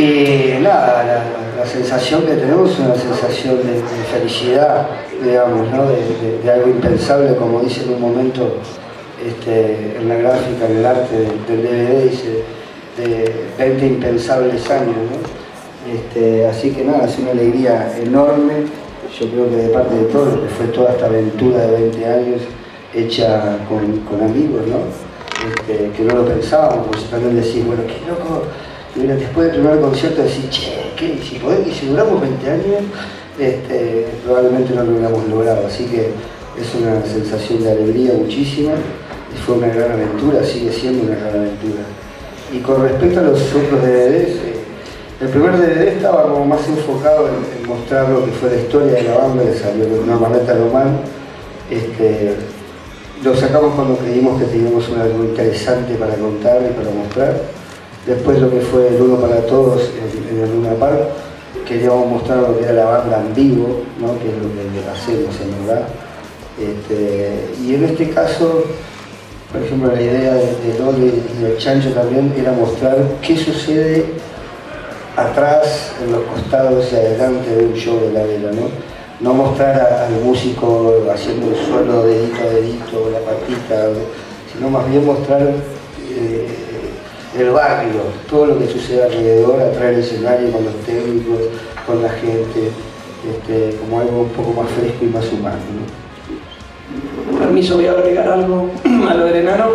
Y nada, la, sensación que tenemos es una sensación de, felicidad, digamos, ¿no? de, algo impensable, como dice en un momento este, en la gráfica, en el arte del, DVD, dice, de 20 impensables años. ¿no? Este, así que nada, es una alegría enorme, yo creo que de parte de todos, que fue toda esta aventura de 20 años hecha con, amigos, ¿no? Este, que no lo pensábamos, pues también decís, bueno, qué loco después del primer concierto decir, che, ¿qué? Si, si duramos 20 años, este, probablemente no lo hubiéramos logrado. Así que es una sensación de alegría muchísima y fue una gran aventura, sigue siendo una gran aventura. Y con respecto a los otros DVDs, eh, el primer DVD estaba como más enfocado en, mostrar lo que fue la historia de la banda, que salió de una maleta román. Este, lo sacamos cuando creímos que teníamos algo interesante para contar y para mostrar Después lo que fue el Uno para Todos en, el Luna Park, queríamos mostrar lo que era la banda en vivo, que es lo que hacemos en verdad. Este, y en este caso, por ejemplo, la idea de, de y del Chancho también era mostrar qué sucede atrás, en los costados y adelante de un show de la vela, ¿no? No mostrar al músico haciendo el suelo dedito a dedito, la patita, sino más bien mostrar el barrio, todo lo que sucede alrededor, atrás del escenario con los técnicos, con la gente, este, como algo un poco más fresco y más humano. Permiso, voy a agregar algo a lo de enano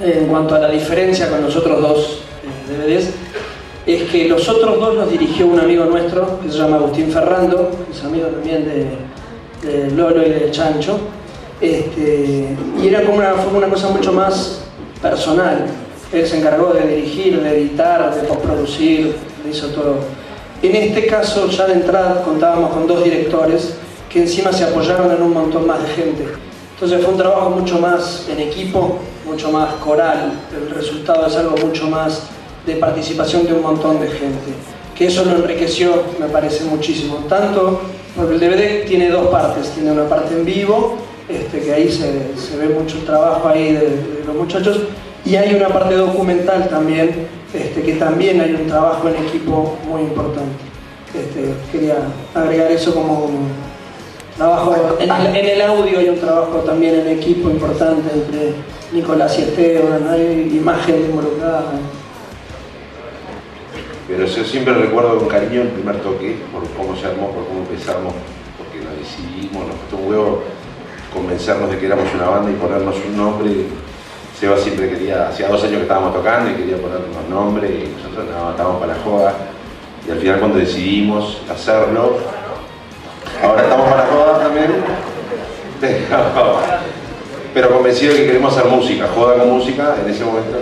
en cuanto a la diferencia con los otros dos eh, DVDs. Es que los otros dos los dirigió un amigo nuestro que se llama Agustín Ferrando, es amigo también de, Lolo y de Chancho. Este, y era como una, fue una cosa mucho más personal, él se encargó de dirigir, de editar, de postproducir, hizo todo. En este caso, ya de entrada, contábamos con dos directores que encima se apoyaron en un montón más de gente. Entonces fue un trabajo mucho más en equipo, mucho más coral. El resultado es algo mucho más de participación de un montón de gente. Que eso lo enriqueció, me parece muchísimo. Tanto porque el DVD tiene dos partes. Tiene una parte en vivo, este, que ahí se, ve mucho trabajo ahí de los muchachos, y hay una parte documental también, este, que también hay un trabajo en equipo muy importante. Este, quería agregar eso como un trabajo, en el, audio hay un trabajo también en equipo importante entre Nicolás y Esteban, hay imagen involucrada. Pero yo siempre recuerdo con cariño el primer toque, por cómo se armó, por cómo empezamos, porque lo decidimos, nos costó un huevo convencernos de que éramos una banda y ponernos un nombre Seba siempre quería, hacía dos años que estábamos tocando y quería ponernos nombres y nosotros no, estábamos para la joda. Y al final cuando decidimos hacerlo, ahora estamos para la joda también, pero, convencido de que queremos hacer música, joda con música, en ese momento.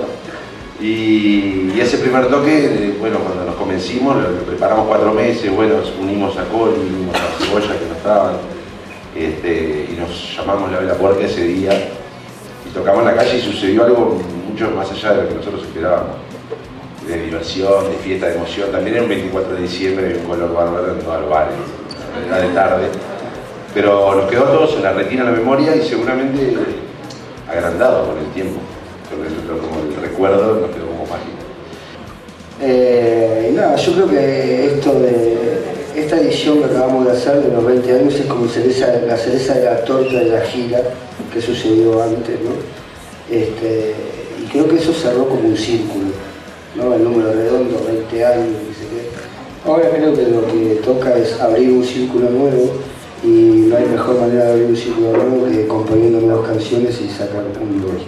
Y, ese primer toque, bueno, cuando nos convencimos, lo, preparamos cuatro meses, bueno, unimos a Col, unimos a Cebolla que no estaban, este, y nos llamamos la vela puerta ese día tocamos en la calle y sucedió algo mucho más allá de lo que nosotros esperábamos. De diversión, de fiesta, de emoción. También era un 24 de diciembre un color bárbaro en todos los bares. Era de tarde. Pero nos quedó a todos en la retina la memoria y seguramente agrandado con el tiempo. Como el recuerdo nos quedó como mágico. Eh, nada, yo creo que esto de esta edición que acabamos de hacer de los 20 años es como la cereza de la torta de la gira que sucedió antes, ¿no? Este, y creo que eso cerró como un círculo, ¿no? El número redondo, 20 años, no sé qué. Ahora creo que lo que toca es abrir un círculo nuevo y no hay mejor manera de abrir un círculo nuevo que componiendo nuevas canciones y sacar un nuevo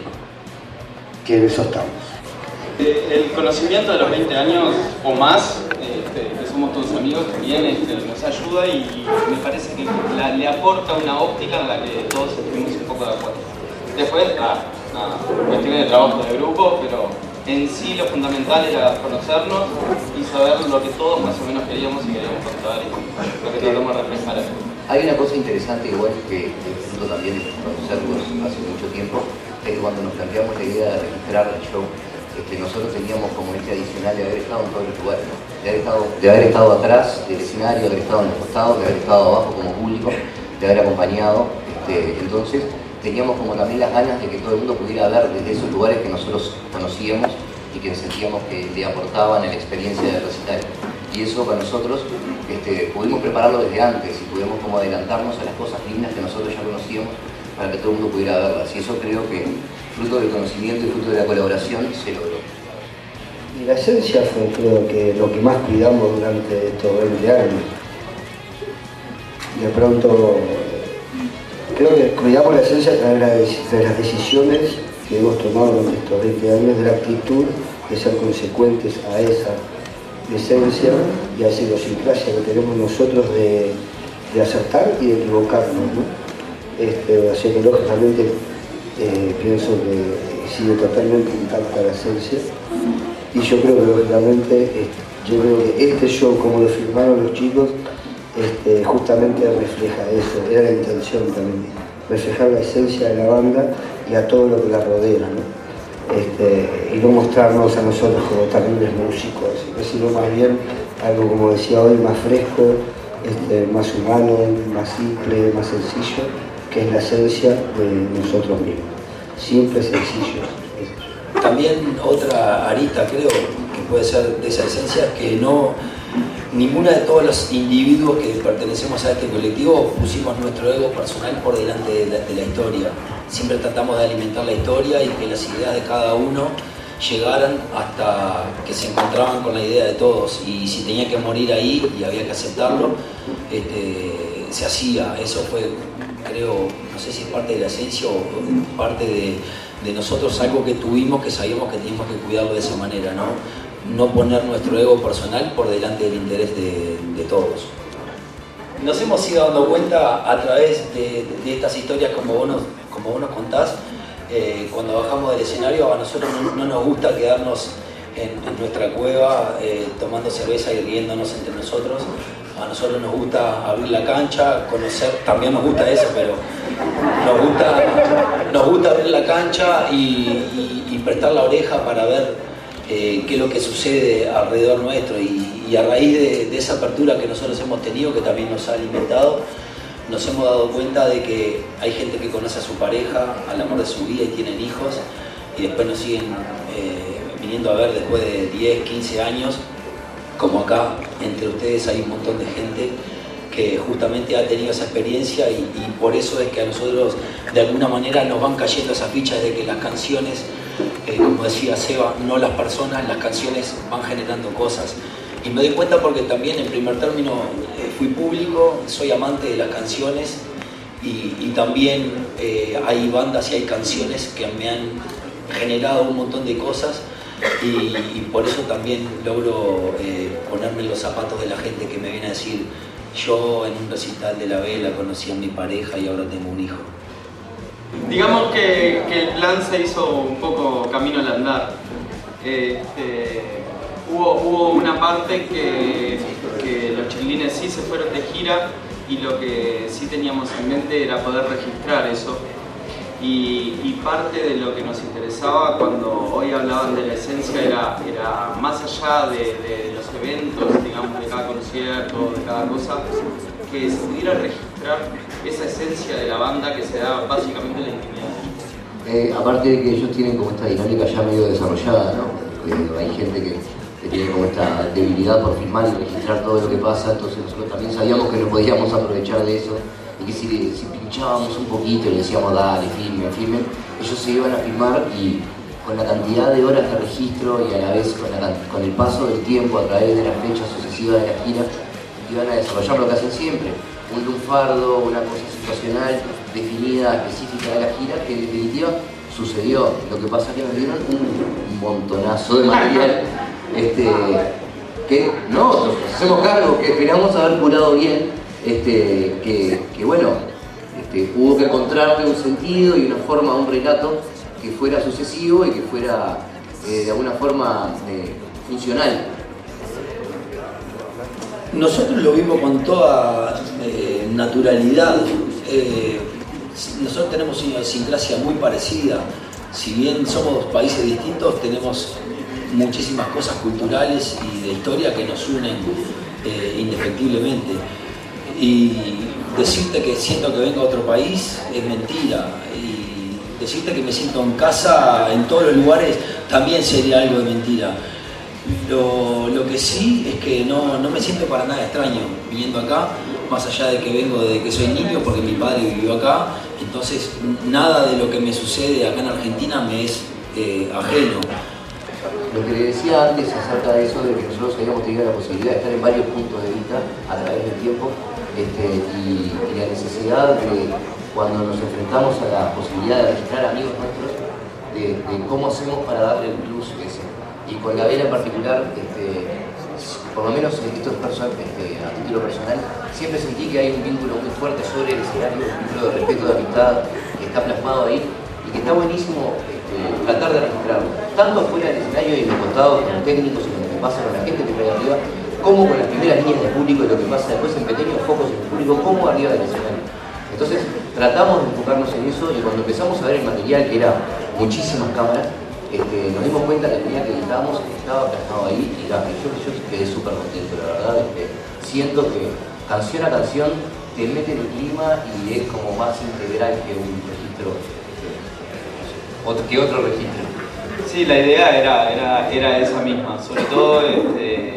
Que en eso estamos. El conocimiento de los 20 años o más somos todos amigos también, este, nos ayuda y me parece que le aporta una óptica en la que todos estuvimos un poco de acuerdo. Después, nada, cuestiones de trabajo de grupo, pero en sí lo fundamental era conocernos y saber lo que todos más o menos queríamos y queríamos contar y lo que tratamos de reflejar. Hay una cosa interesante igual que disfruto también conocerlos hace mucho tiempo, es que cuando nos planteamos la idea de registrar el show, este, nosotros teníamos como este adicional de haber estado en todos los lugares, de, haber estado, de haber estado atrás del escenario, de haber estado en los costados, de haber estado abajo como público, de haber acompañado. Este, entonces teníamos como también las ganas de que todo el mundo pudiera ver desde esos lugares que nosotros conocíamos y que sentíamos que le aportaban en la experiencia del recital. Y eso para nosotros este, pudimos prepararlo desde antes y pudimos como adelantarnos a las cosas lindas que nosotros ya conocíamos para que todo el mundo pudiera verlas. Y eso creo que fruto del conocimiento y fruto de la colaboración se logró. Y la esencia fue creo que lo que más cuidamos durante estos 20 años. De pronto creo que cuidamos la esencia de las decisiones que hemos tomado durante estos 20 años, de la actitud de ser consecuentes a esa esencia y a esa idiosincrasia que tenemos nosotros de, acertar y de equivocarnos. Este, así que lógicamente eh, pienso que sigue totalmente intacta la esencia. Y yo creo que lógicamente este, yo creo que este show como lo firmaron los chicos este, justamente refleja eso, era la intención también, reflejar la esencia de la banda y a todo lo que la rodea, este, y no mostrarnos a nosotros como terribles músicos, sino más bien algo, como decía hoy, más fresco, este, más humano, más simple, más sencillo, es la esencia de nosotros mismos. Simple, sencillo. También otra arista, creo, que puede ser de esa esencia, que no ninguna de todos los individuos que pertenecemos a este colectivo pusimos nuestro ego personal por delante de la, historia. Siempre tratamos de alimentar la historia y que las ideas de cada uno llegaran hasta que se encontraban con la idea de todos. Y si tenía que morir ahí y había que aceptarlo, este, se hacía. Eso fue, creo, no sé si es parte de la esencia o parte de, nosotros algo que tuvimos que sabíamos que teníamos que cuidarlo de esa manera, ¿no? no poner nuestro ego personal por delante del interés de, todos. Nos hemos ido dando cuenta a través de, estas historias como vos nos, como vos contás, eh, cuando bajamos del escenario a nosotros no, nos gusta quedarnos en, nuestra cueva eh, tomando cerveza y riéndonos entre nosotros. A nosotros nos gusta abrir la cancha, conocer, también nos gusta eso, pero nos gusta, nos gusta abrir la cancha y prestar la oreja para ver eh, qué es lo que sucede alrededor nuestro. Y, a raíz de, esa apertura que nosotros hemos tenido, que también nos ha alimentado, nos hemos dado cuenta de que hay gente que conoce a su pareja, al amor de su vida y tienen hijos y después nos siguen eh, viniendo a ver después de 10, 15 años, como acá entre ustedes hay un montón de gente que justamente ha tenido esa experiencia y, por eso es que a nosotros de alguna manera nos van cayendo esas fichas de que las canciones eh, como decía Seba, no las personas, las canciones van generando cosas. Y me doy cuenta porque también en primer término eh, fui público, soy amante de las canciones y, también eh, hay bandas y hay canciones que me han generado un montón de cosas y, por eso también logro ponerme en los zapatos de la gente que me viene a decir, yo en un recital de la vela conocí a mi pareja y ahora tengo un hijo. Digamos que, el plan se hizo un poco camino al andar. Este, hubo, una parte que, los chiquilines sí se fueron de gira y lo que sí teníamos en mente era poder registrar eso. Y, parte de lo que nos interesaba cuando hoy hablaban de la esencia era, era más allá de, los eventos, digamos, de cada concierto, de cada cosa, que se pudiera registrar esa esencia de la banda que se da básicamente en la intimidad. Eh, aparte de que ellos tienen como esta dinámica ya medio desarrollada, ¿no? hay gente que, tiene como esta debilidad por filmar y registrar todo lo que pasa, entonces nosotros también sabíamos que no podíamos aprovechar de eso y que si, pinchábamos un poquito y le decíamos dale, filmen, filmen, ellos se iban a filmar y con la cantidad de horas de registro y a la vez con, el paso del tiempo a través de las fechas sucesivas de la gira, iban a desarrollar lo que hacen siempre, un lunfardo, una cosa situacional definida, específica de la gira, que en definitiva sucedió. Lo que pasa es que nos dieron un montonazo de material este, que no, nos hacemos cargo, que esperamos haber curado bien, este, que, bueno, este, hubo que encontrarle un sentido y una forma, un relato que fuera sucesivo y que fuera eh, de alguna forma eh, funcional nosotros lo vimos con toda eh, naturalidad. Nosotros tenemos una idiosincrasia muy parecida. Si bien somos países distintos, tenemos muchísimas cosas culturales y de historia que nos unen indefectiblemente. Y decirte que siento que vengo a otro país es mentira. Y decirte que me siento en casa en todos los lugares también sería algo de mentira. Lo, lo que sí es que no, no me siento para nada extraño viniendo acá, más allá de que vengo desde que soy niño, porque mi padre vivió acá, entonces nada de lo que me sucede acá en Argentina me es eh, ajeno. Lo que le decía antes acerca de eso, de que nosotros habíamos tenido la posibilidad de estar en varios puntos de vista a través del tiempo este, y, la necesidad de, cuando nos enfrentamos a la posibilidad de registrar amigos nuestros, de, cómo hacemos para darle el plus ese. Y con la vela en particular, este, por lo menos en esto es este, a título personal, siempre sentí que hay un vínculo muy fuerte sobre el escenario, un vínculo de respeto, de amistad, que está plasmado ahí y que está buenísimo este, tratar de registrarlo, tanto afuera del escenario y en los costados, con técnicos y con lo que pasa con la gente que está ahí arriba, como con las primeras líneas de público y lo que pasa después en pequeños focos en el público, como arriba del escenario. Entonces tratamos de enfocarnos en eso y cuando empezamos a ver el material, que era muchísimas cámaras, este, nos dimos cuenta que día que editábamos estaba plasmado ahí y la, yo, yo quedé súper contento, la verdad, este, siento que canción a canción te mete en el clima y es como más integral que un registro, este, que otro registro. Sí, la idea era, era, era esa misma, sobre todo este,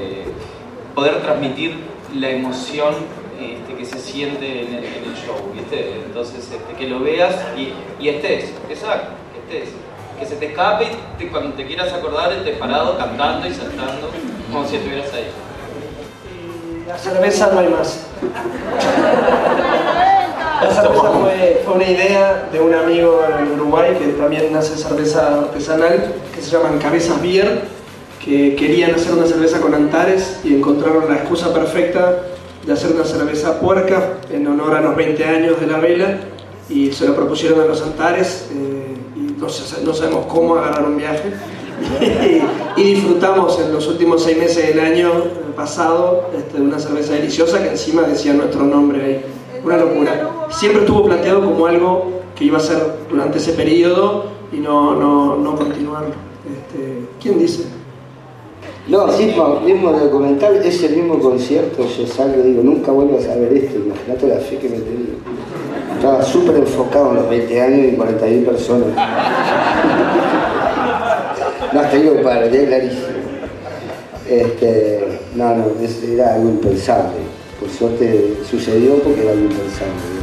poder transmitir la emoción este, que se siente en el, en el show, ¿viste? Entonces, este, que lo veas y, y estés, exacto, que estés. Que se te escape y te- cuando te quieras acordar estés parado cantando y saltando como si estuvieras ahí. La cerveza no hay más. La cerveza fue, fue una idea de un amigo en Uruguay que también hace cerveza artesanal, que se llaman Cabezas Beer, que querían hacer una cerveza con Antares y encontraron la excusa perfecta de hacer una cerveza puerca en honor a los 20 años de la vela y se lo propusieron a los Antares eh, y no, no sabemos cómo agarraron viaje y disfrutamos en los últimos seis meses del año pasado este, una cerveza deliciosa que encima decía nuestro nombre ahí. Una locura. Siempre estuvo planteado como algo que iba a ser durante ese periodo y no, no, no continuarlo. Este, ¿Quién dice? No, mismo, mismo documental, ese mismo concierto, yo salgo y digo, nunca vuelvas a ver esto, imagínate la fe que me tenía. Estaba súper enfocado en los 20 años y 41 personas. No, te digo ya clarísimo. Este, no, no, era algo impensable. Por suerte sucedió porque era algo impensable.